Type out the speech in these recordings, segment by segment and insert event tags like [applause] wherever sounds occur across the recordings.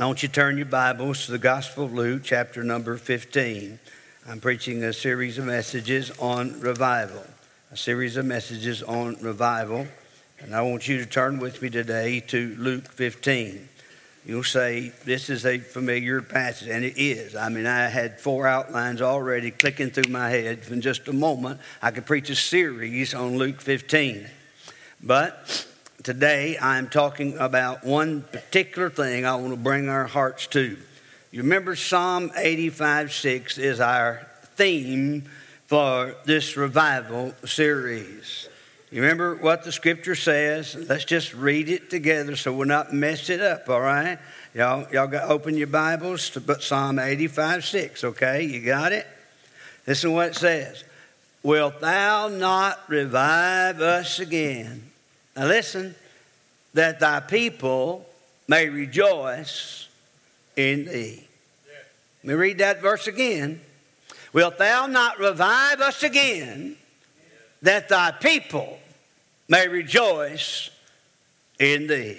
I want you turn your Bibles to the Gospel of Luke, chapter number 15. I'm preaching a series of messages on revival, a series of messages on revival. And I want you to turn with me today to Luke 15. You'll say, This is a familiar passage, and it is. I mean, I had four outlines already clicking through my head. In just a moment, I could preach a series on Luke 15. But today I'm talking about one particular thing I want to bring our hearts to. You remember Psalm 85 6 is our theme for this revival series. You remember what the scripture says? Let's just read it together so we're not mess it up, all right? Y'all, y'all got open your Bibles to Psalm 85 6, okay? You got it? Listen to what it says. Wilt thou not revive us again? Now listen, that thy people may rejoice in thee. Let me read that verse again. Wilt thou not revive us again, that thy people may rejoice in thee?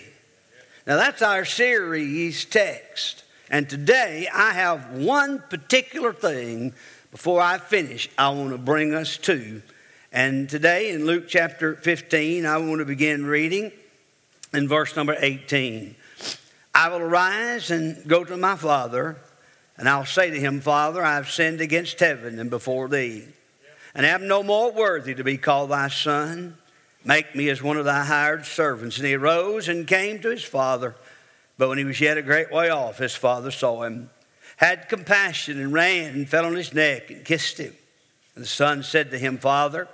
Now that's our series text. And today I have one particular thing before I finish I want to bring us to. And today in Luke chapter 15, I want to begin reading in verse number 18. I will arise and go to my father, and I'll say to him, Father, I have sinned against heaven and before thee, and am no more worthy to be called thy son. Make me as one of thy hired servants. And he arose and came to his father. But when he was yet a great way off, his father saw him, had compassion, and ran and fell on his neck and kissed him. And the son said to him, Father,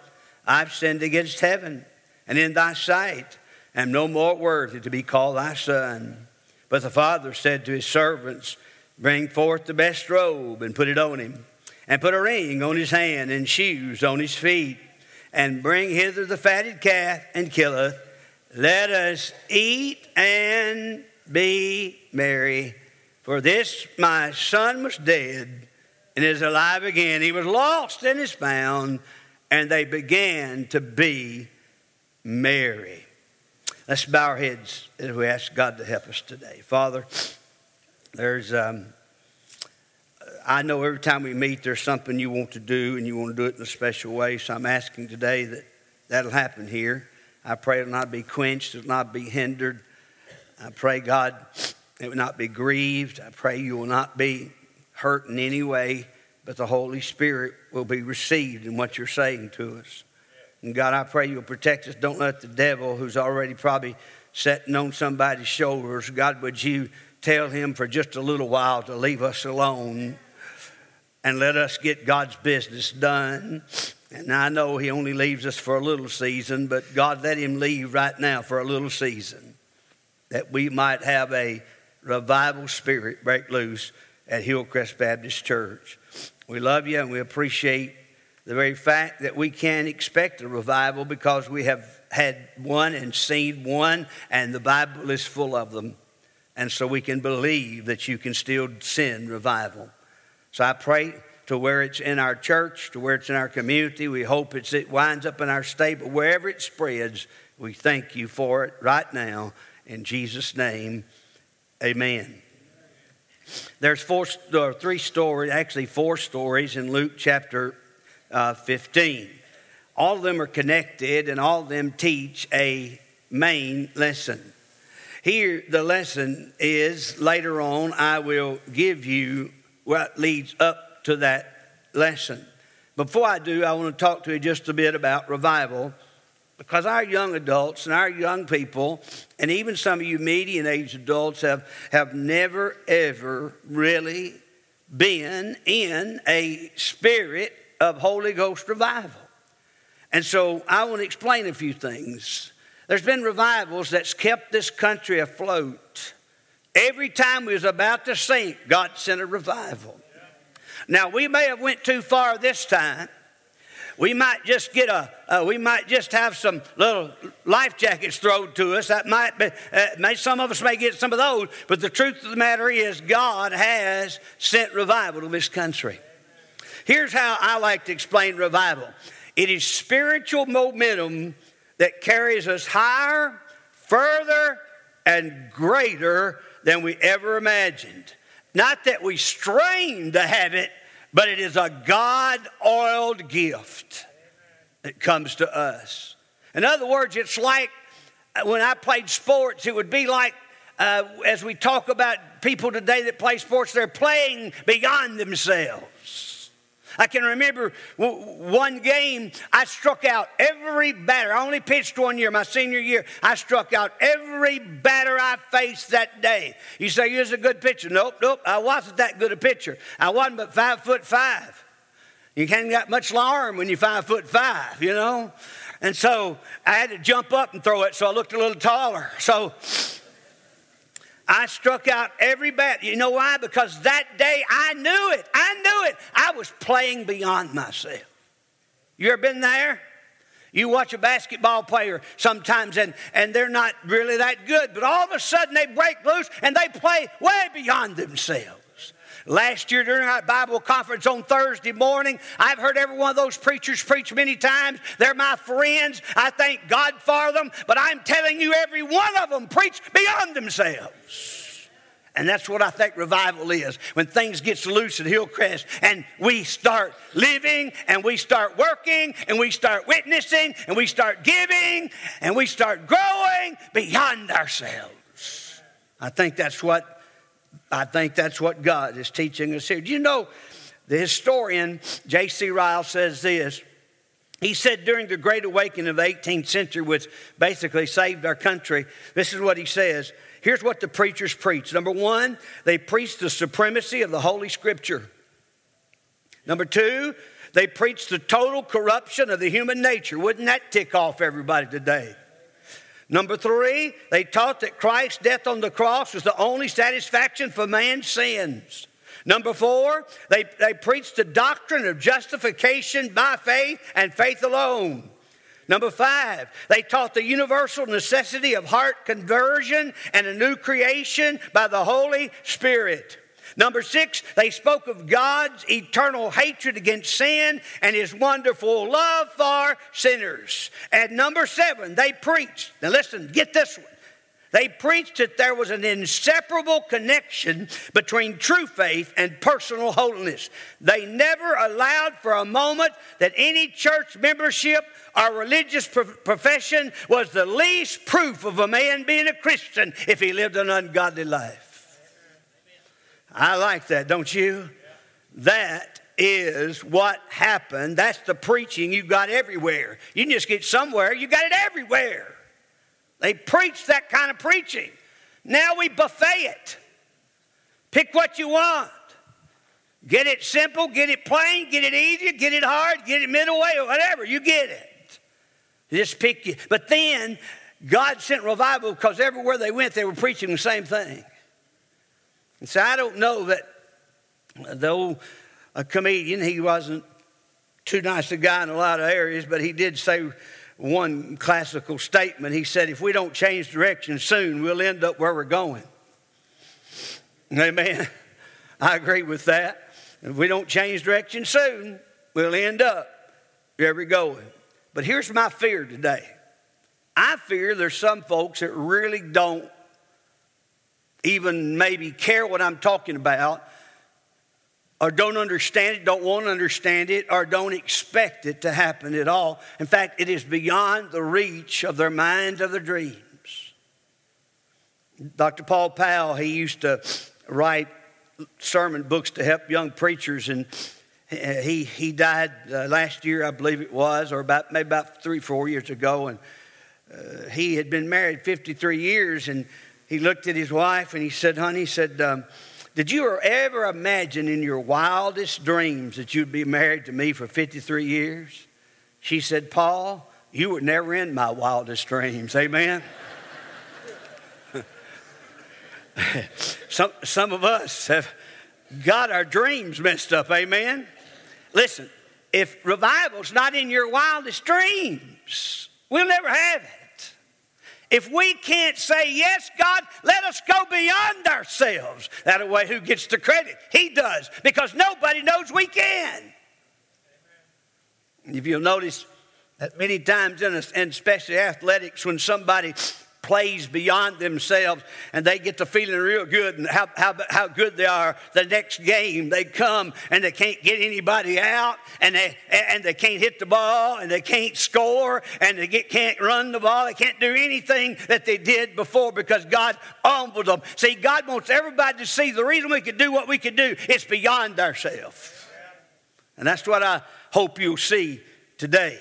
I've sinned against heaven and in thy sight, am no more worthy to be called thy son. But the father said to his servants, Bring forth the best robe and put it on him, and put a ring on his hand and shoes on his feet, and bring hither the fatted calf and kill it. Let us eat and be merry. For this my son was dead and is alive again. He was lost and is found and they began to be merry. Let's bow our heads as we ask God to help us today. Father, there's, um, I know every time we meet, there's something you want to do and you want to do it in a special way. So I'm asking today that that'll happen here. I pray it'll not be quenched, it'll not be hindered. I pray, God, it will not be grieved. I pray you will not be hurt in any way but the Holy Spirit will be received in what you're saying to us. And God, I pray you'll protect us. Don't let the devil, who's already probably sitting on somebody's shoulders, God, would you tell him for just a little while to leave us alone and let us get God's business done. And I know he only leaves us for a little season, but God, let him leave right now for a little season that we might have a revival spirit break loose at Hillcrest Baptist Church. We love you and we appreciate the very fact that we can expect a revival because we have had one and seen one, and the Bible is full of them. And so we can believe that you can still send revival. So I pray to where it's in our church, to where it's in our community. We hope it winds up in our state, but wherever it spreads, we thank you for it right now. In Jesus' name, amen. There's four, or three stories, actually four stories in Luke chapter uh, 15. All of them are connected and all of them teach a main lesson. Here, the lesson is later on, I will give you what leads up to that lesson. Before I do, I want to talk to you just a bit about revival because our young adults and our young people, and even some of you median age adults, have, have never, ever really been in a spirit of Holy Ghost revival. And so I want to explain a few things. There's been revivals that's kept this country afloat. Every time we was about to sink, God sent a revival. Now we may have went too far this time, we might just get a, uh, we might just have some little life jackets thrown to us. That might be, uh, may, some of us may get some of those, but the truth of the matter is, God has sent revival to this country. Here's how I like to explain revival it is spiritual momentum that carries us higher, further, and greater than we ever imagined. Not that we strain to have it, but it is a God oiled gift that comes to us. In other words, it's like uh, when I played sports, it would be like uh, as we talk about people today that play sports, they're playing beyond themselves. I can remember one game I struck out every batter. I only pitched one year, my senior year. I struck out every batter I faced that day. You say you was a good pitcher? Nope, nope. I wasn't that good a pitcher. I wasn't but five foot five. You can't got much arm when you're five foot five, you know. And so I had to jump up and throw it, so I looked a little taller. So I struck out every bat. You know why? Because that day I knew it. I knew it. I was playing beyond myself. You ever been there? You watch a basketball player sometimes and, and they're not really that good, but all of a sudden they break loose and they play way beyond themselves. Last year during our Bible conference on Thursday morning, I've heard every one of those preachers preach many times. They're my friends. I thank God for them. But I'm telling you, every one of them preach beyond themselves. And that's what I think revival is. When things gets loose at Hillcrest and we start living and we start working and we start witnessing and we start giving and we start growing beyond ourselves. I think that's what I think that's what God is teaching us here. Do you know the historian J.C. Ryle says this? He said during the Great Awakening of the 18th century, which basically saved our country, this is what he says. Here's what the preachers preached. Number one, they preached the supremacy of the Holy Scripture. Number two, they preached the total corruption of the human nature. Wouldn't that tick off everybody today? Number three, they taught that Christ's death on the cross was the only satisfaction for man's sins. Number four, they, they preached the doctrine of justification by faith and faith alone. Number five, they taught the universal necessity of heart conversion and a new creation by the Holy Spirit. Number six, they spoke of God's eternal hatred against sin and his wonderful love for sinners. And number seven, they preached. Now listen, get this one. They preached that there was an inseparable connection between true faith and personal holiness. They never allowed for a moment that any church membership or religious profession was the least proof of a man being a Christian if he lived an ungodly life. I like that, don't you? That is what happened. That's the preaching you got everywhere. You can just get somewhere, you got it everywhere. They preach that kind of preaching. Now we buffet it. Pick what you want. Get it simple, get it plain, get it easy, get it hard, get it middle way, or whatever. You get it. Just pick you. But then God sent revival because everywhere they went, they were preaching the same thing. And so I don't know that though a comedian, he wasn't too nice a guy in a lot of areas, but he did say one classical statement. He said, If we don't change direction soon, we'll end up where we're going. Amen. I agree with that. If we don't change direction soon, we'll end up where we're going. But here's my fear today I fear there's some folks that really don't even maybe care what I'm talking about, or don't understand it, don't want to understand it, or don't expect it to happen at all. In fact, it is beyond the reach of their mind of their dreams. Dr. Paul Powell, he used to write sermon books to help young preachers, and he, he died uh, last year, I believe it was, or about maybe about three, four years ago. And uh, he had been married 53 years, and he looked at his wife and he said, Honey, he said, um, Did you ever imagine in your wildest dreams that you'd be married to me for 53 years? She said, Paul, you were never in my wildest dreams. Amen. [laughs] some, some of us have got our dreams messed up. Amen. Listen, if revival's not in your wildest dreams, we'll never have it. If we can't say, Yes, God, let us go beyond ourselves, that way, who gets the credit? He does, because nobody knows we can. If you'll notice that many times, in, especially athletics, when somebody plays beyond themselves and they get to feeling real good and how, how, how good they are the next game. They come and they can't get anybody out and they, and they can't hit the ball and they can't score and they get, can't run the ball. They can't do anything that they did before because god humbled them. See god wants everybody to see the reason we can do what we can do it's beyond ourselves. And that's what i hope you'll see today.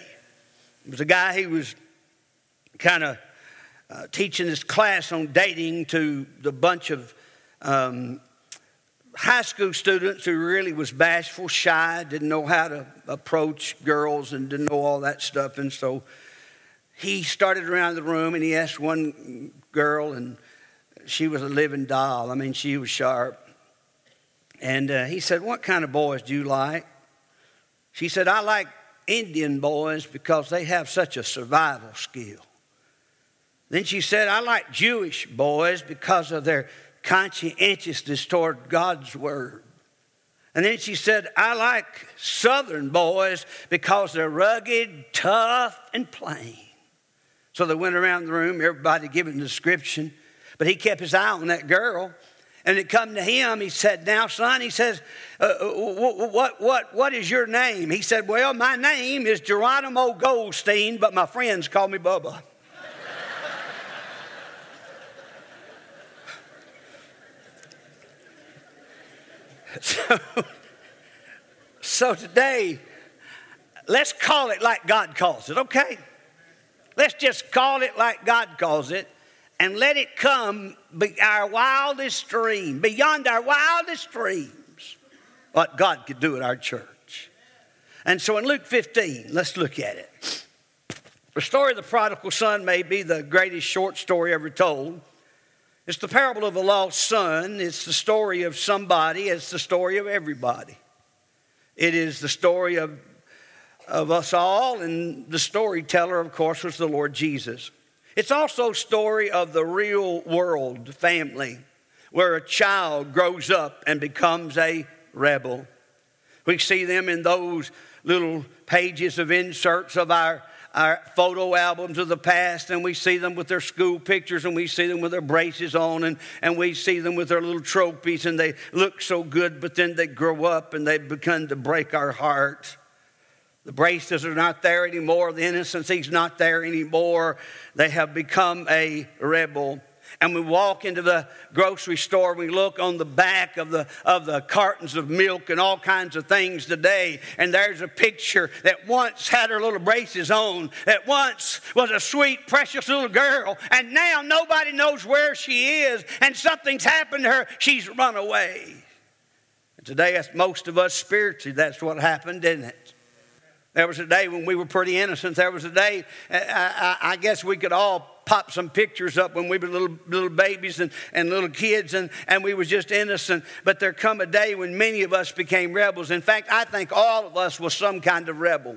There was a guy he was kind of uh, teaching this class on dating to the bunch of um, high school students who really was bashful, shy, didn't know how to approach girls and didn't know all that stuff. And so he started around the room and he asked one girl, and she was a living doll. I mean, she was sharp. And uh, he said, What kind of boys do you like? She said, I like Indian boys because they have such a survival skill. Then she said, I like Jewish boys because of their conscientiousness toward God's word. And then she said, I like Southern boys because they're rugged, tough, and plain. So they went around the room, everybody giving a description. But he kept his eye on that girl. And it come to him, he said, Now, son, he says, uh, uh what, what, what is your name? He said, Well, my name is Geronimo Goldstein, but my friends call me Bubba. So, [laughs] so today, let's call it like God calls it, okay? Let's just call it like God calls it and let it come be our wildest dream, beyond our wildest dreams, what God could do at our church. And so in Luke 15, let's look at it. The story of the prodigal son may be the greatest short story ever told. It's the parable of a lost son. It's the story of somebody. It's the story of everybody. It is the story of, of us all, and the storyteller, of course, was the Lord Jesus. It's also story of the real world family, where a child grows up and becomes a rebel. We see them in those little pages of inserts of our our photo albums of the past and we see them with their school pictures and we see them with their braces on and, and we see them with their little trophies and they look so good, but then they grow up and they begin to break our heart. The braces are not there anymore. The innocency's not there anymore. They have become a rebel and we walk into the grocery store, we look on the back of the, of the cartons of milk and all kinds of things today, and there's a picture that once had her little braces on, that once was a sweet, precious little girl, and now nobody knows where she is, and something's happened to her. She's run away. And today, that's most of us spiritually, that's what happened, didn't it? There was a day when we were pretty innocent. There was a day, I, I, I guess we could all pop some pictures up when we were little, little babies and, and little kids and, and we was just innocent. But there come a day when many of us became rebels. In fact, I think all of us was some kind of rebel.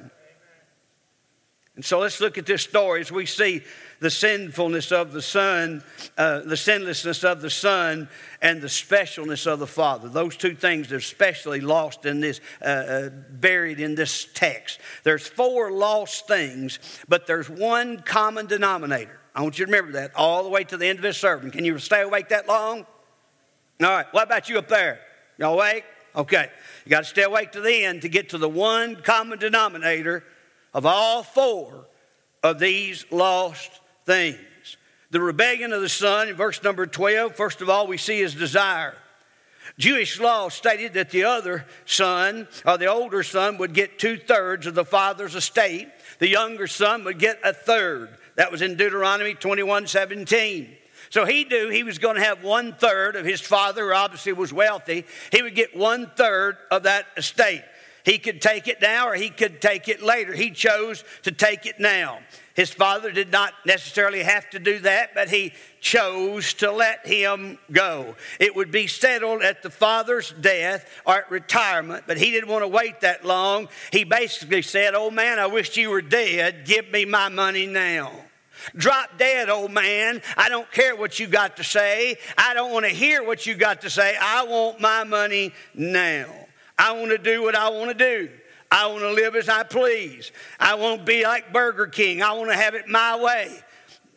And so let's look at this story as we see the sinfulness of the Son, uh, the sinlessness of the Son, and the specialness of the Father. Those two things are especially lost in this, uh, uh, buried in this text. There's four lost things, but there's one common denominator. I want you to remember that all the way to the end of this sermon. Can you stay awake that long? All right. What about you up there? Y'all awake? Okay. You got to stay awake to the end to get to the one common denominator of all four of these lost things. The rebellion of the son in verse number 12, first of all, we see his desire. Jewish law stated that the other son, or the older son, would get two thirds of the father's estate. The younger son would get a third. That was in Deuteronomy 21 17. So he knew he was going to have one third of his father, obviously was wealthy. He would get one third of that estate. He could take it now or he could take it later. He chose to take it now. His father did not necessarily have to do that, but he chose to let him go. It would be settled at the father's death or at retirement, but he didn't want to wait that long. He basically said, Oh man, I wish you were dead. Give me my money now. Drop dead, old man. I don't care what you got to say. I don't want to hear what you got to say. I want my money now. I want to do what I want to do. I want to live as I please. I won't be like Burger King. I want to have it my way.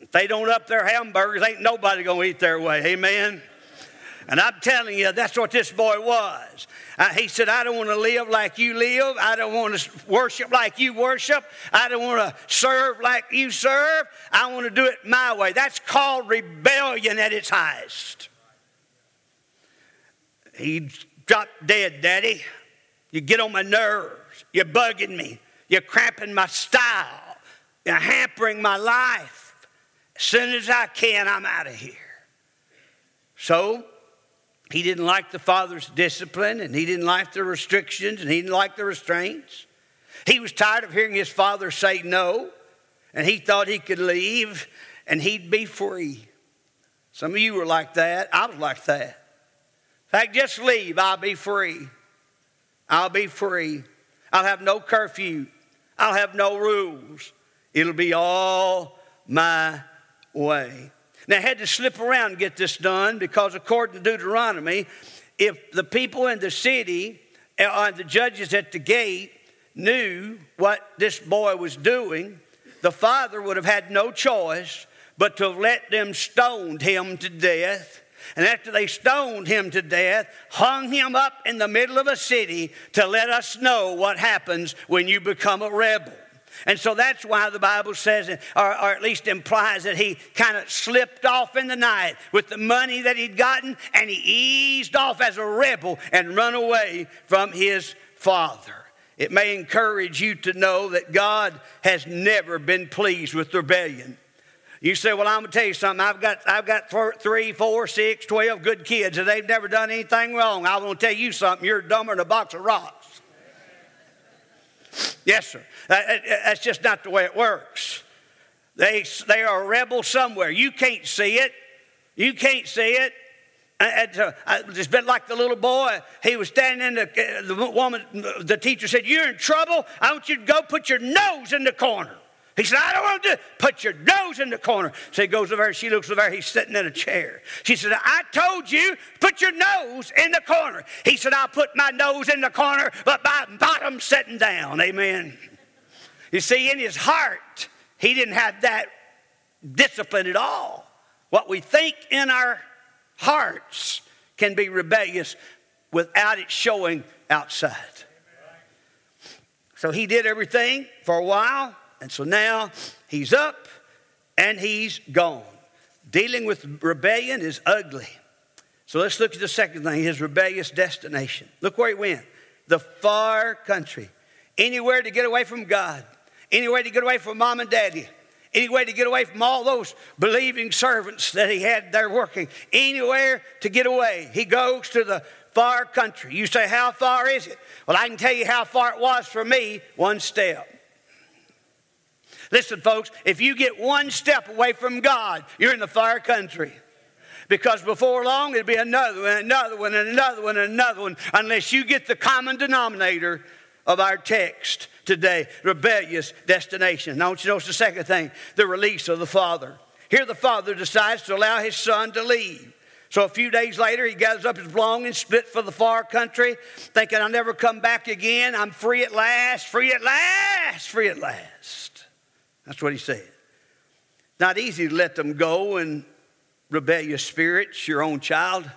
If they don't up their hamburgers, ain't nobody going to eat their way. Amen. And I'm telling you, that's what this boy was. Uh, he said, I don't want to live like you live. I don't want to worship like you worship. I don't want to serve like you serve. I want to do it my way. That's called rebellion at its highest. He dropped dead, Daddy. You get on my nerves. You're bugging me. You're cramping my style. You're hampering my life. As soon as I can, I'm out of here. So he didn't like the father's discipline, and he didn't like the restrictions, and he didn't like the restraints. He was tired of hearing his father say no, and he thought he could leave and he'd be free. Some of you were like that. I was like that. In fact, just leave, I'll be free. I'll be free. I'll have no curfew. I'll have no rules. It'll be all my way. Now, I had to slip around and get this done because, according to Deuteronomy, if the people in the city or uh, the judges at the gate knew what this boy was doing, the father would have had no choice but to have let them stone him to death. And after they stoned him to death, hung him up in the middle of a city to let us know what happens when you become a rebel. And so that's why the Bible says, or, or at least implies, that he kind of slipped off in the night with the money that he'd gotten and he eased off as a rebel and run away from his father. It may encourage you to know that God has never been pleased with rebellion. You say, Well, I'm going to tell you something. I've got, I've got three, four, six, twelve good kids, and they've never done anything wrong. I want to tell you something. You're dumber than a box of rocks. Yes, sir. That's just not the way it works. They, they are a rebel somewhere. You can't see it. You can't see it. It's been like the little boy. He was standing in the, the woman, the teacher said, You're in trouble. I want you to go put your nose in the corner. He said, I don't want to. Put your nose in the corner. So he goes over there. She looks over there. He's sitting in a chair. She said, I told you, put your nose in the corner. He said, I'll put my nose in the corner, but my bottom's sitting down. Amen. You see, in his heart, he didn't have that discipline at all. What we think in our hearts can be rebellious without it showing outside. So he did everything for a while and so now he's up and he's gone. Dealing with rebellion is ugly. So let's look at the second thing his rebellious destination. Look where he went the far country. Anywhere to get away from God, anywhere to get away from mom and daddy, anywhere to get away from all those believing servants that he had there working, anywhere to get away. He goes to the far country. You say, How far is it? Well, I can tell you how far it was for me one step. Listen, folks, if you get one step away from God, you're in the far country. Because before long, it'll be another one, another one, and another one, and another one, unless you get the common denominator of our text today rebellious destination. Now, I want you to notice the second thing the release of the Father. Here, the Father decides to allow his Son to leave. So a few days later, he gathers up his belongings, split for the far country, thinking, I'll never come back again. I'm free at last, free at last, free at last. That's what he said. Not easy to let them go in rebellious spirits, your own child.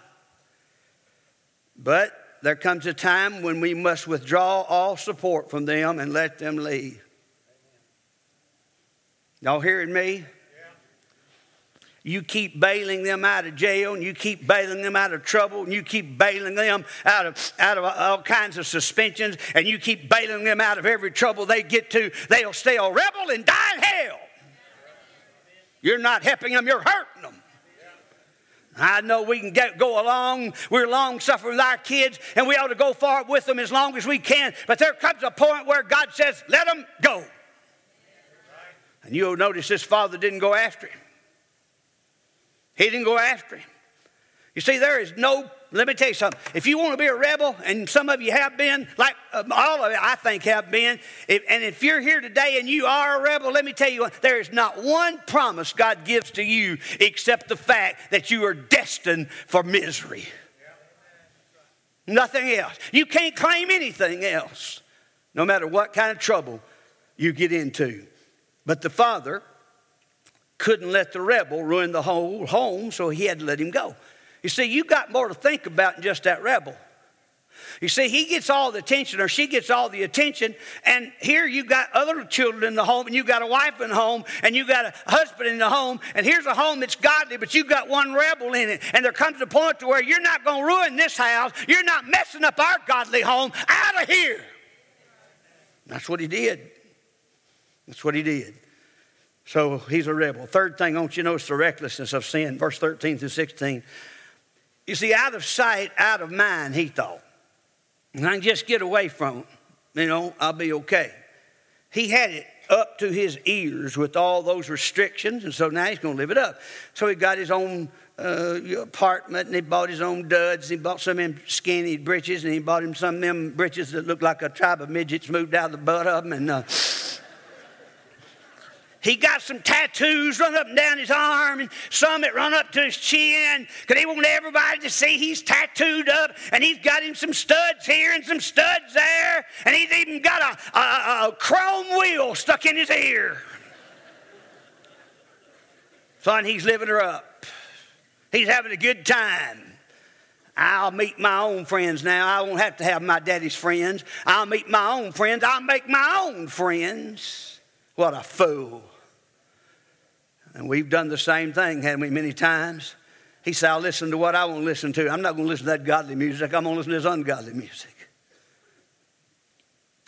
But there comes a time when we must withdraw all support from them and let them leave. Y'all hearing me? You keep bailing them out of jail and you keep bailing them out of trouble and you keep bailing them out of, out of all kinds of suspensions and you keep bailing them out of every trouble they get to, they'll stay a rebel and die in hell. You're not helping them, you're hurting them. I know we can get, go along. We're long suffering with our kids, and we ought to go forward with them as long as we can. But there comes a point where God says, let them go. And you'll notice this father didn't go after him. He didn't go after him. You see, there is no, let me tell you something. If you want to be a rebel, and some of you have been, like um, all of you, I think, have been, if, and if you're here today and you are a rebel, let me tell you, there is not one promise God gives to you except the fact that you are destined for misery. Nothing else. You can't claim anything else, no matter what kind of trouble you get into. But the Father couldn't let the rebel ruin the whole home, so he had to let him go. You see, you got more to think about than just that rebel. You see, he gets all the attention or she gets all the attention, and here you got other children in the home, and you got a wife in the home, and you got a husband in the home, and here's a home that's godly, but you've got one rebel in it. And there comes a point to where you're not going to ruin this house, you're not messing up our godly home. Out of here. That's what he did. That's what he did. So he's a rebel. Third thing, I want you to notice the recklessness of sin, verse 13 through 16. You see, out of sight, out of mind, he thought. And I can just get away from him, you know, I'll be okay. He had it up to his ears with all those restrictions, and so now he's going to live it up. So he got his own uh, apartment, and he bought his own duds. He bought some of them skinny breeches, and he bought him some of them breeches that looked like a tribe of midgets moved out of the butt of them. And uh, he got some tattoos run up and down his arm, and some that run up to his chin, because he want everybody to see he's tattooed up, and he's got him some studs here and some studs there, and he's even got a, a, a chrome wheel stuck in his ear. Son, he's living her up. He's having a good time. I'll meet my own friends now. I won't have to have my daddy's friends. I'll meet my own friends. I'll make my own friends. What a fool. And we've done the same thing, haven't we, many times? He said, I'll listen to what I want to listen to. I'm not going to listen to that godly music. I'm going to listen to this ungodly music.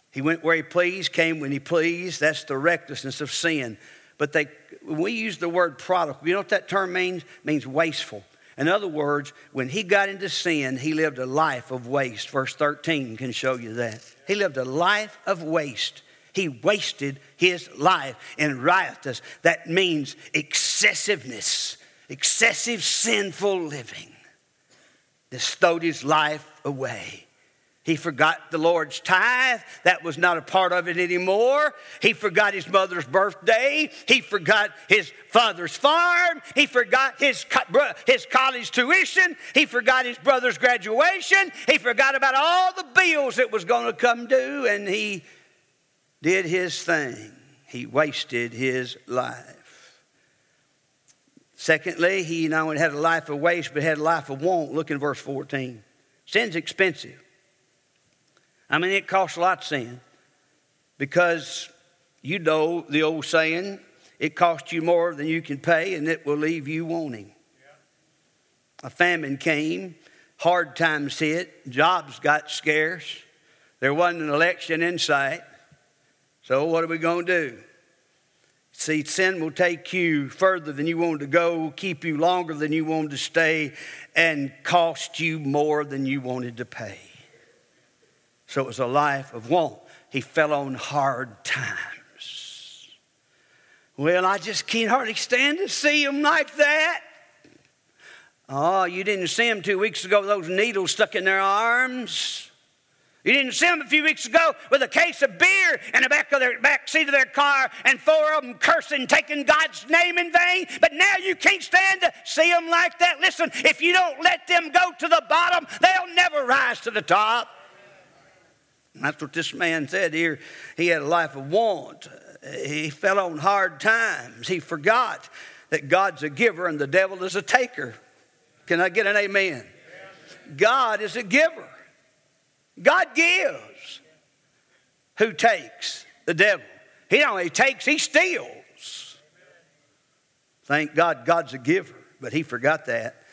He went where he pleased, came when he pleased. That's the recklessness of sin. But they, when we use the word prodigal, you know what that term means? It means wasteful. In other words, when he got into sin, he lived a life of waste. Verse 13 can show you that. He lived a life of waste. He wasted his life in riotous. That means excessiveness, excessive sinful living. Just stowed his life away. He forgot the Lord's tithe. That was not a part of it anymore. He forgot his mother's birthday. He forgot his father's farm. He forgot his, his college tuition. He forgot his brother's graduation. He forgot about all the bills that was going to come due. And he did his thing, he wasted his life. Secondly, he not only had a life of waste, but had a life of want. Look in verse 14. Sin's expensive. I mean, it costs a lot sin because you know the old saying, it costs you more than you can pay, and it will leave you wanting. A famine came, hard times hit, jobs got scarce, there wasn't an election in sight. So, what are we going to do? See, sin will take you further than you wanted to go, keep you longer than you wanted to stay, and cost you more than you wanted to pay. So it was a life of want. He fell on hard times. Well, I just can't hardly stand to see him like that. Oh, you didn't see him two weeks ago with those needles stuck in their arms. You didn't see them a few weeks ago with a case of beer in the back of their back seat of their car and four of them cursing, taking God's name in vain. But now you can't stand to see them like that. Listen, if you don't let them go to the bottom, they'll never rise to the top. And that's what this man said here. He had a life of want. He fell on hard times. He forgot that God's a giver and the devil is a taker. Can I get an amen? God is a giver. God gives. Who takes? The devil. He not only takes, he steals. Thank God, God's a giver, but he forgot that.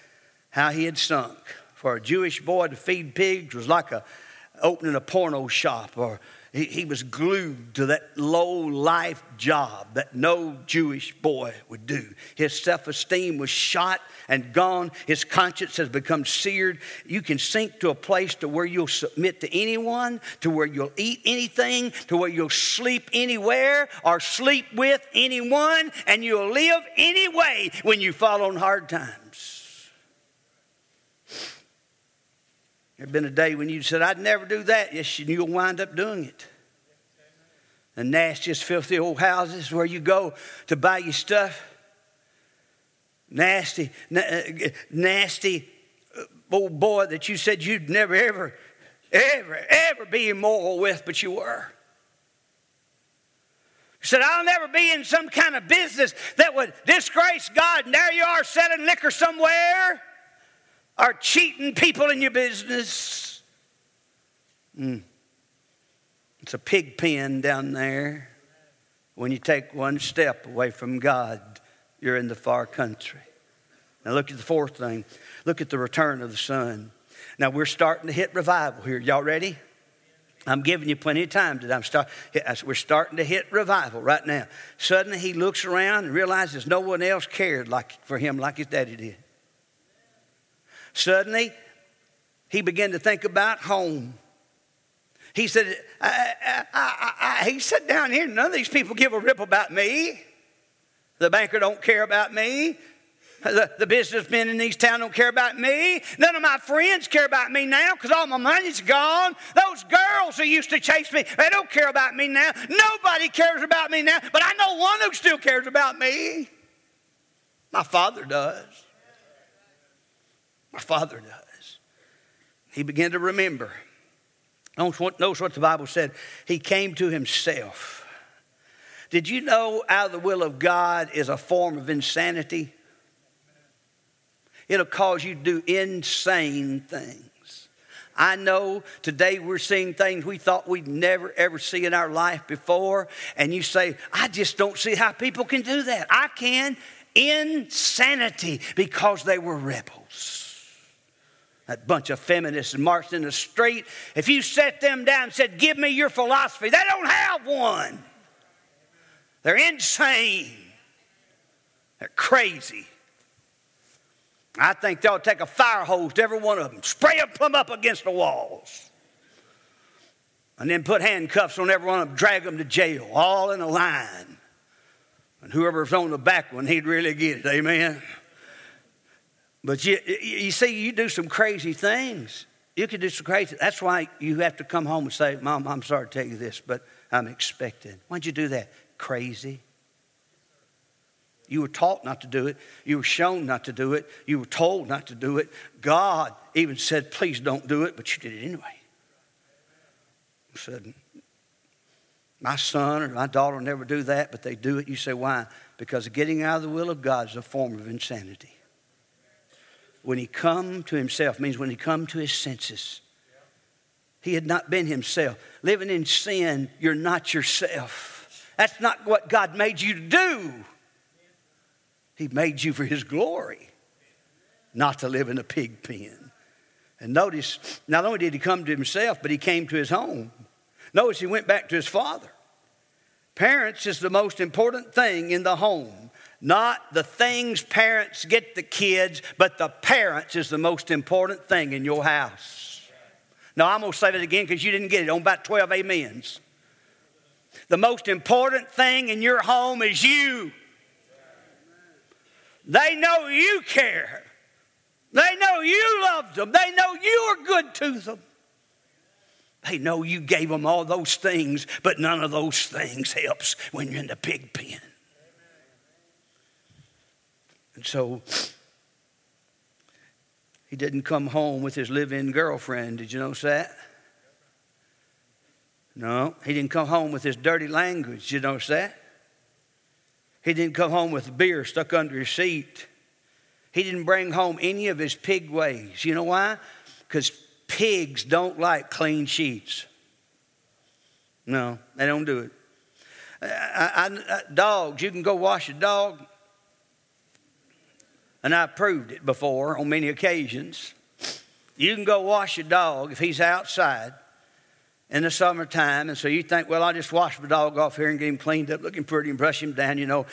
How he had sunk. For a Jewish boy to feed pigs was like a, opening a porno shop or he, was glued to that low life job that no Jewish boy would do. His self esteem was shot and gone. His conscience has become seared. You can sink to a place to where you'll submit to anyone, to where you'll eat anything, to where you'll sleep anywhere or sleep with anyone, and you'll live anyway when you fall on hard times. There's been a day when you said, I'd never do that. Yes, and you'll wind up doing it. The nastiest, filthy old houses where you go to buy your stuff. Nasty, uh, nasty uh, old boy that you said you'd never, ever, ever, ever be immoral with, but you were. You said, I'll never be in some kind of business that would disgrace God. And there you are selling liquor somewhere or cheating people in your business. Mm. It's a pig pen down there. When you take one step away from God, you're in the far country. Now, look at the fourth thing. Look at the return of the son. Now, we're starting to hit revival here. Y'all ready? I'm giving you plenty of time today. I'm start, we're starting to hit revival right now. Suddenly he looks around and realizes no one else cared like, for him like his daddy did. Suddenly he began to think about home. He said, I, I, I, he sat down here, none of these people give a rip about me. The banker don't care about me. The, the businessmen in these towns don't care about me. None of my friends care about me now because all my money's gone. Those girls who used to chase me, they don't care about me now. Nobody cares about me now, but I know one who still cares about me. My father does. My father does. He began to remember. Notice what the Bible said. He came to himself. Did you know out of the will of God is a form of insanity? It'll cause you to do insane things. I know today we're seeing things we thought we'd never ever see in our life before, and you say, I just don't see how people can do that. I can. Insanity because they were rebels. That bunch of feminists marched in the street. If you set them down and said, Give me your philosophy, they don't have one. They're insane. They're crazy. I think they'll take a fire hose to every one of them, spray them up against the walls, and then put handcuffs on every one of them, drag them to jail, all in a line. And whoever's on the back one, he'd really get it. Amen. But you, you see, you do some crazy things. You can do some crazy. That's why you have to come home and say, "Mom, I'm sorry to tell you this, but I'm expected." Why'd you do that? Crazy. You were taught not to do it. You were shown not to do it. You were told not to do it. God even said, please don't do it, but you did it anyway. I said, my son or my daughter never do that, but they do it. You say, why? Because getting out of the will of God is a form of insanity. When he come to himself means when he come to his senses. He had not been himself. Living in sin, you're not yourself. That's not what God made you to do. He made you for His glory, not to live in a pig pen. And notice, not only did he come to himself, but he came to his home. Notice he went back to his father. Parents is the most important thing in the home. Not the things parents get the kids, but the parents is the most important thing in your house. Now, I'm going to say that again because you didn't get it on about 12 amens. The most important thing in your home is you. They know you care. They know you loved them. They know you are good to them. They know you gave them all those things, but none of those things helps when you're in the pig pen. And so he didn't come home with his live in girlfriend. Did you notice that? No, he didn't come home with his dirty language. Did you notice that? He didn't come home with beer stuck under his seat. He didn't bring home any of his pig ways. You know why? Because pigs don't like clean sheets. No, they don't do it. I, I, dogs, you can go wash a dog. And I've proved it before on many occasions. You can go wash a dog if he's outside in the summertime. And so you think, well, I'll just wash the dog off here and get him cleaned up, looking pretty, and brush him down, you know.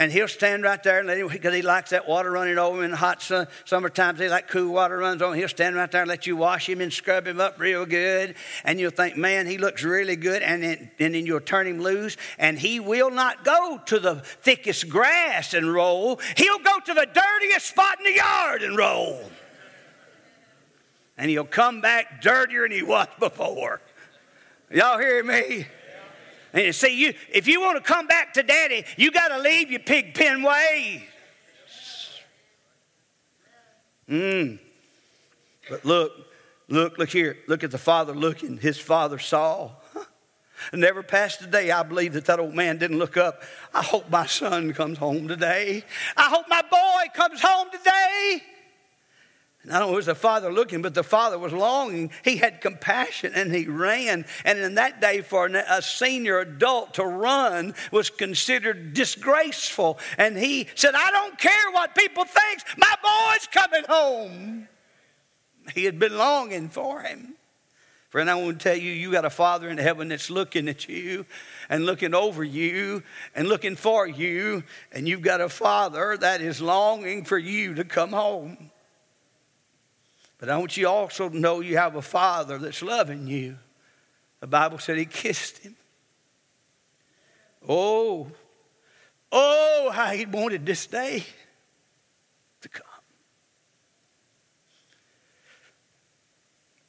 And he'll stand right there and let him, because he likes that water running over him in the hot sun. Summertime, he like cool water runs on. Him. He'll stand right there and let you wash him and scrub him up real good. And you'll think, man, he looks really good. And then, and then you'll turn him loose. And he will not go to the thickest grass and roll. He'll go to the dirtiest spot in the yard and roll. And he'll come back dirtier than he was [laughs] before. Y'all hear me? And see, you if you want to come back to daddy, you got to leave your pig pen ways. Mm. But look, look, look here. Look at the father looking. His father saw. Never passed a day, I believe, that that old man didn't look up. I hope my son comes home today. I hope my boy comes home today. I don't know, was the father looking, but the father was longing. He had compassion and he ran. And in that day, for a senior adult to run was considered disgraceful. And he said, I don't care what people think, my boy's coming home. He had been longing for him. Friend, I want to tell you, you got a Father in heaven that's looking at you and looking over you and looking for you, and you've got a Father that is longing for you to come home. But I want you also to know you have a Father that's loving you. The Bible said He kissed him. Oh, oh, how He wanted this day to come.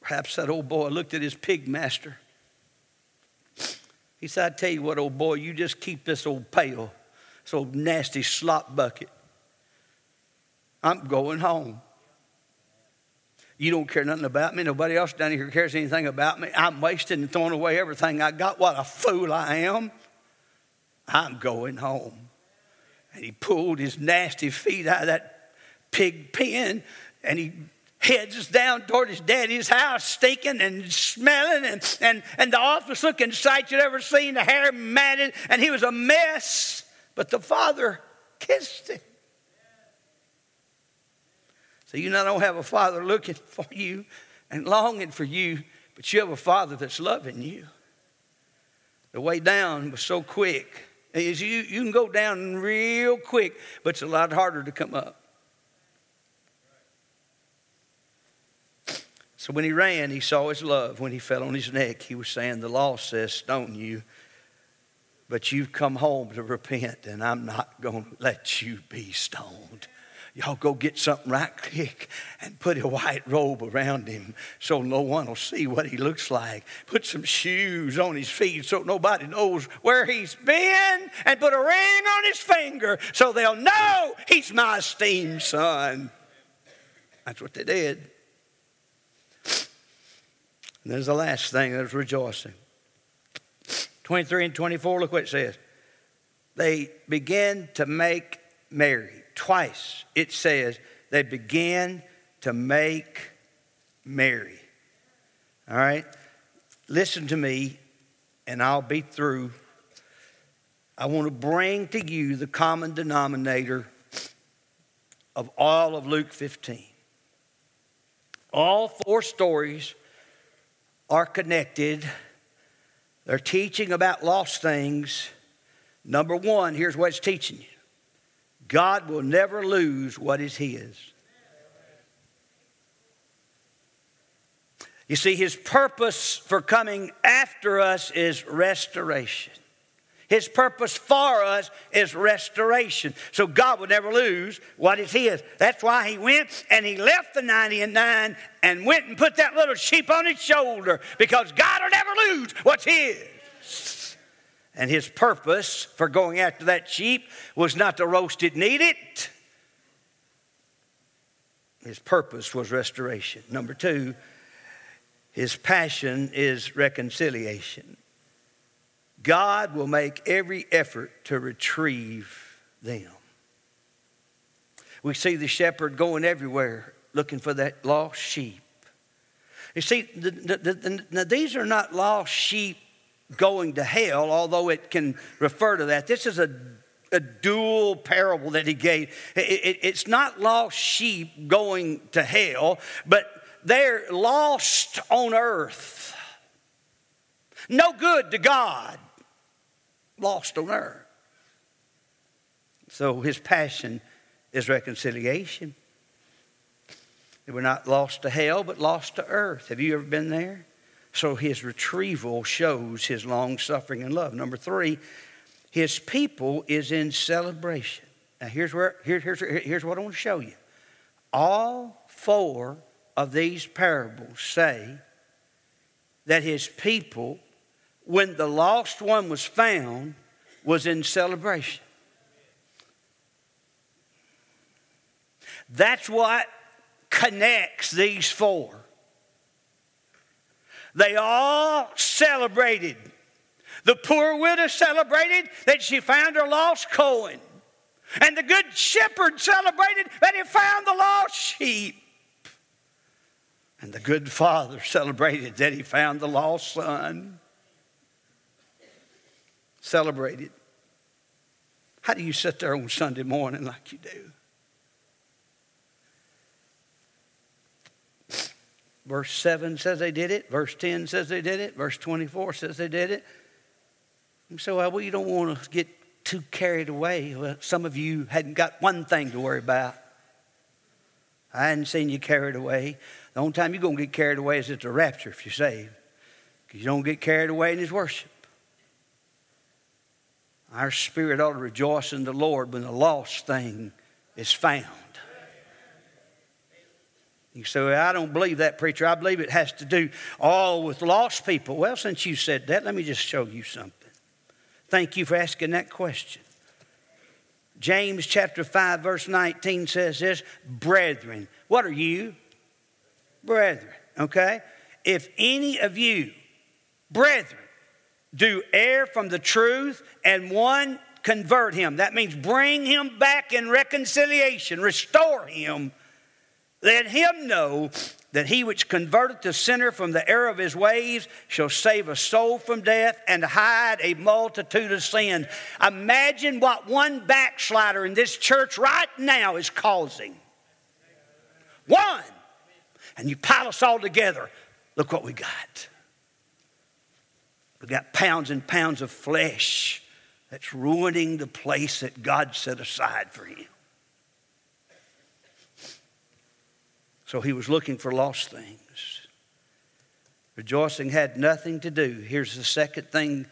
Perhaps that old boy looked at his pig master. He said, I tell you what, old boy, you just keep this old pail, this old nasty slop bucket. I'm going home. You don't care nothing about me. Nobody else down here cares anything about me. I'm wasting and throwing away everything I got. What a fool I am. I'm going home. And he pulled his nasty feet out of that pig pen and he heads down toward his daddy's house, stinking and smelling, and, and, and the awfulest looking sight you'd ever seen, the hair matted, and he was a mess. But the father kissed him. So you not only have a father looking [laughs] for you and longing for you, but you have a father that's loving you. The way down was so quick. Is You, you can go down real quick, but it's a lot harder to come up. So when he ran, he saw his love. When he fell on his neck, he was saying, The law says, stone you, but you've come home to repent, and I'm not going to let you be stoned. Y'all go get something right quick and put a white robe around him so no one will see what he looks like. Put some shoes on his feet so nobody knows where he's been, and put a ring on his finger so they'll know he's my esteemed son. That's what they did. And there's the last thing there's rejoicing. 23 and 24, look what it says. They began to make merry. Twice it says they began to make merry. All right? Listen to me, and I'll be through. I want to bring to you the common denominator of all of Luke 15. All four stories are connected. They're teaching about lost things. Number one, here's what it's teaching you God will never lose what is His. You see, His purpose for coming after us is restoration. His purpose for us is restoration. So God will never lose what is His. That's why He went and He left the 99 and went and put that little sheep on His shoulder because God will never lose what's His. And His purpose for going after that sheep was not to roast it and eat it. His purpose was restoration. Number two, his passion is reconciliation. God will make every effort to retrieve them. We see the shepherd going everywhere looking for that lost sheep. You see, the, the, the, these are not lost sheep going to hell, although it can refer to that. This is a, a dual parable that he gave. It, it, it's not lost sheep going to hell, but they're lost on earth. No good to God lost on earth. So his passion is reconciliation. They were not lost to hell, but lost to earth. Have you ever been there? So his retrieval shows his long suffering and love. Number three, his people is in celebration. Now, here's, where, here, here's, here's what I want to show you. All four of these parables say that his people when the lost one was found, was in celebration. That's what connects these four. They all celebrated The poor widow celebrated that she found her lost coin. And the good shepherd celebrated that he found the lost sheep. And the good father [laughs] celebrated that he found the lost son. Celebrated. How do you sit there on Sunday morning like you do? Verse 7 says they did it. Verse 10 says they did it. Verse 24 says they did it. And so, well, you don't want to get too carried away. Well, some of you hadn't got one thing to worry about. I hadn't seen you carried away. The only time you're going to get carried away is at the rapture if you're saved. Because you don't get carried away in His worship. Our spirit ought to rejoice in the Lord when the lost thing is found. You say, I don't believe that, preacher. I believe it has to do all with lost people. Well, since you said that, let me just show you something. Thank you for asking that question. James chapter 5, verse 19 says this Brethren, what are you? Brethren, okay? If any of you, brethren, do err from the truth and one convert him, that means bring him back in reconciliation, restore him let him know that he which converteth the sinner from the error of his ways shall save a soul from death and hide a multitude of sin. Imagine what one backslider in this church right now is causing. One. And you pile us all together. Look what we got. We got pounds and pounds of flesh that's ruining the place that God set aside for him. So he was looking for lost things. Rejoicing had nothing to do. Here's the second thing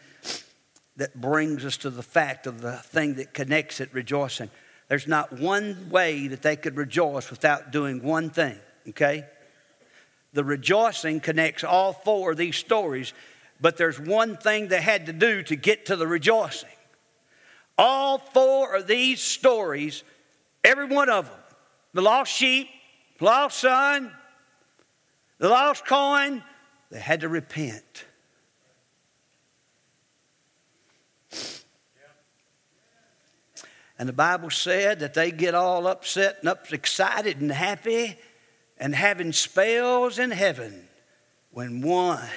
that brings us to the fact of the thing that connects it rejoicing. There's not one way that they could rejoice without doing one thing, okay? The rejoicing connects all four of these stories, but there's one thing they had to do to get to the rejoicing. All four of these stories, every one of them, the lost sheep, lost son, the lost coin, they had to repent. And the Bible said that they get all upset and up excited and happy and having spells in heaven when one,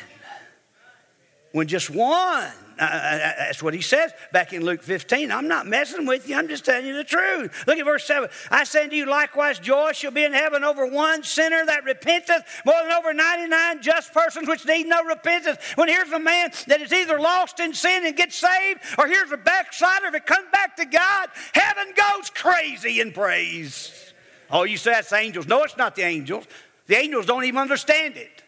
when just one Uh, uh, uh, that's what he says back in Luke 15. I'm not messing with you, I'm just telling you the truth. Look at verse 7. I say to you, likewise, joy shall be in heaven over one sinner that repenteth more than over 99 just persons which need no repentance. When here's a man that is either lost in sin and gets saved, or here's a backslider that comes back to God, heaven goes crazy in praise. Oh, you say that's angels. No, it's not the angels. The angels don't even understand it.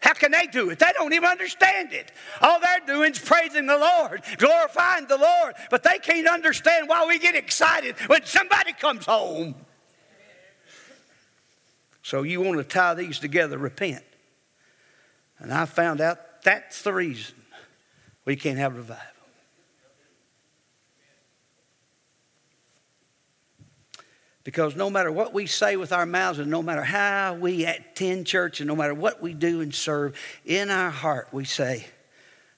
How can they do it? They don't even understand it. All they're doing is praising the Lord, glorifying the Lord, but they can't understand why we get excited when somebody comes home. So you want to tie these together, repent. And I found out that's the reason we can't have revival. Because no matter what we say with our mouths, and no matter how we attend church, and no matter what we do and serve, in our heart we say,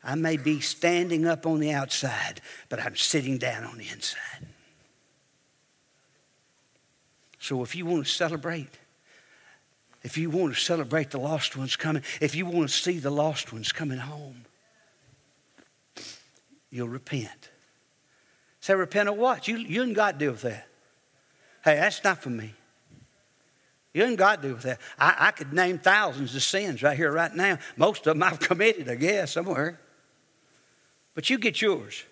I may be standing up on the outside, but I'm sitting down on the inside. So if you want to celebrate, if you want to celebrate the lost ones coming, if you want to see the lost ones coming home, you'll repent. Say, repent of what? You, you and God deal with that. Hey, that's not for me. You ain't got to do with that. I, I could name thousands of sins right here, right now. Most of them I've [laughs] committed, I guess, somewhere. But you get yours.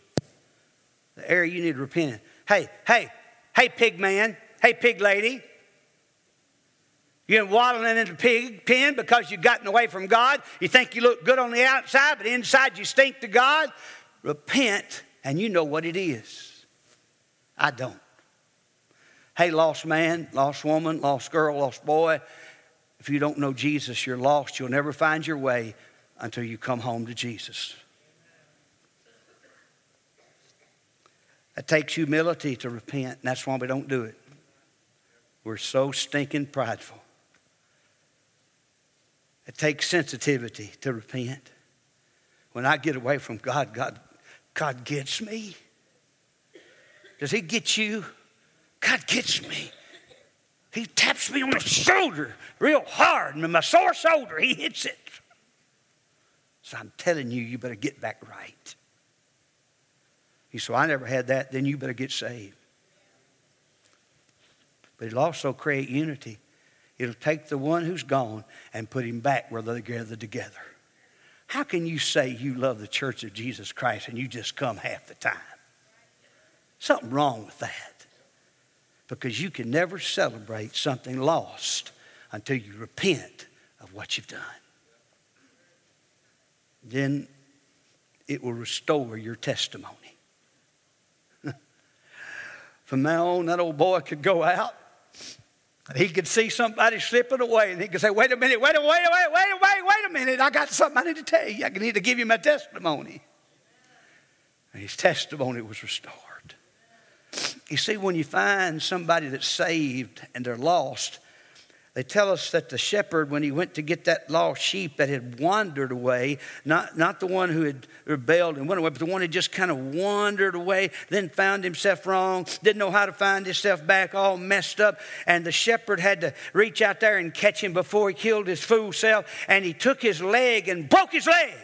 The area you need to repent. Hey, hey, hey, pig man. Hey, pig lady. You're waddling into the pig pen because you've gotten away from God. You think you look good on the outside, but inside you stink to God. Repent, and you know what it is. I don't. Hey, lost man, lost woman, lost girl, lost boy, if you don't know Jesus, you're lost. You'll never find your way until you come home to Jesus. It takes humility to repent, and that's why we don't do it. We're so stinking prideful. It takes sensitivity to repent. When I get away from God, God, God gets me. Does He get you? God gets me. He taps me on the shoulder real hard, and my sore shoulder, He hits it. So I'm telling you, you better get back right. He said, I never had that, then you better get saved. But it'll also create unity. It'll take the one who's gone and put him back where they're gathered together. How can you say you love the church of Jesus Christ and you just come half the time? Something wrong with that. Because you can never celebrate something lost until you repent of what you've done. Then it will restore your testimony. [laughs] From now on, that old boy could go out and he could see somebody slipping away and he could say, Wait a minute, wait a wait, wait, a wait, wait, wait a minute. I got something I need to tell you. I need to give you my testimony. And his testimony was restored. You see, when you find somebody that's saved and they're lost, they tell us that the shepherd, when he went to get that lost sheep that had wandered away, not, not the one who had rebelled and went away, but the one who just kind of wandered away, then found himself wrong, didn't know how to find himself back, all messed up. And the shepherd had to reach out there and catch him before he killed his fool self. And he took his leg and broke his leg.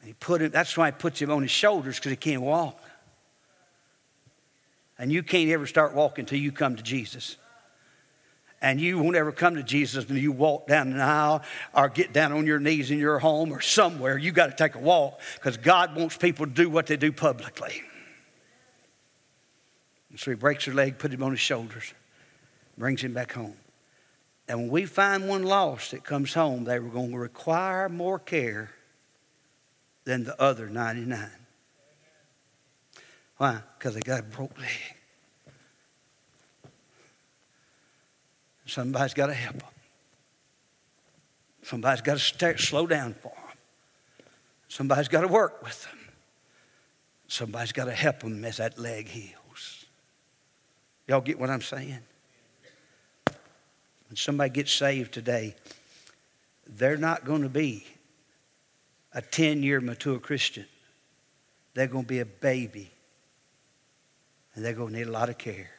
And he put him, that's why he puts him on his shoulders because he can't walk. And you can't ever start walking until you come to Jesus. And you won't ever come to Jesus until you walk down the aisle or get down on your knees in your home or somewhere. You got to take a walk because God wants people to do what they do publicly. And so he breaks her leg, puts him on his shoulders, brings him back home. And when we find one lost that comes home, they were going to require more care than the other 99. Why? Because they got a broke leg. Somebody's got to help them. Somebody's got to slow down for them. Somebody's got to work with them. Somebody's got to help them as that leg heals. Y'all get what I'm saying? When somebody gets saved today, they're not going to be a 10 year mature Christian. They're going to be a baby and they're going to need a lot of care.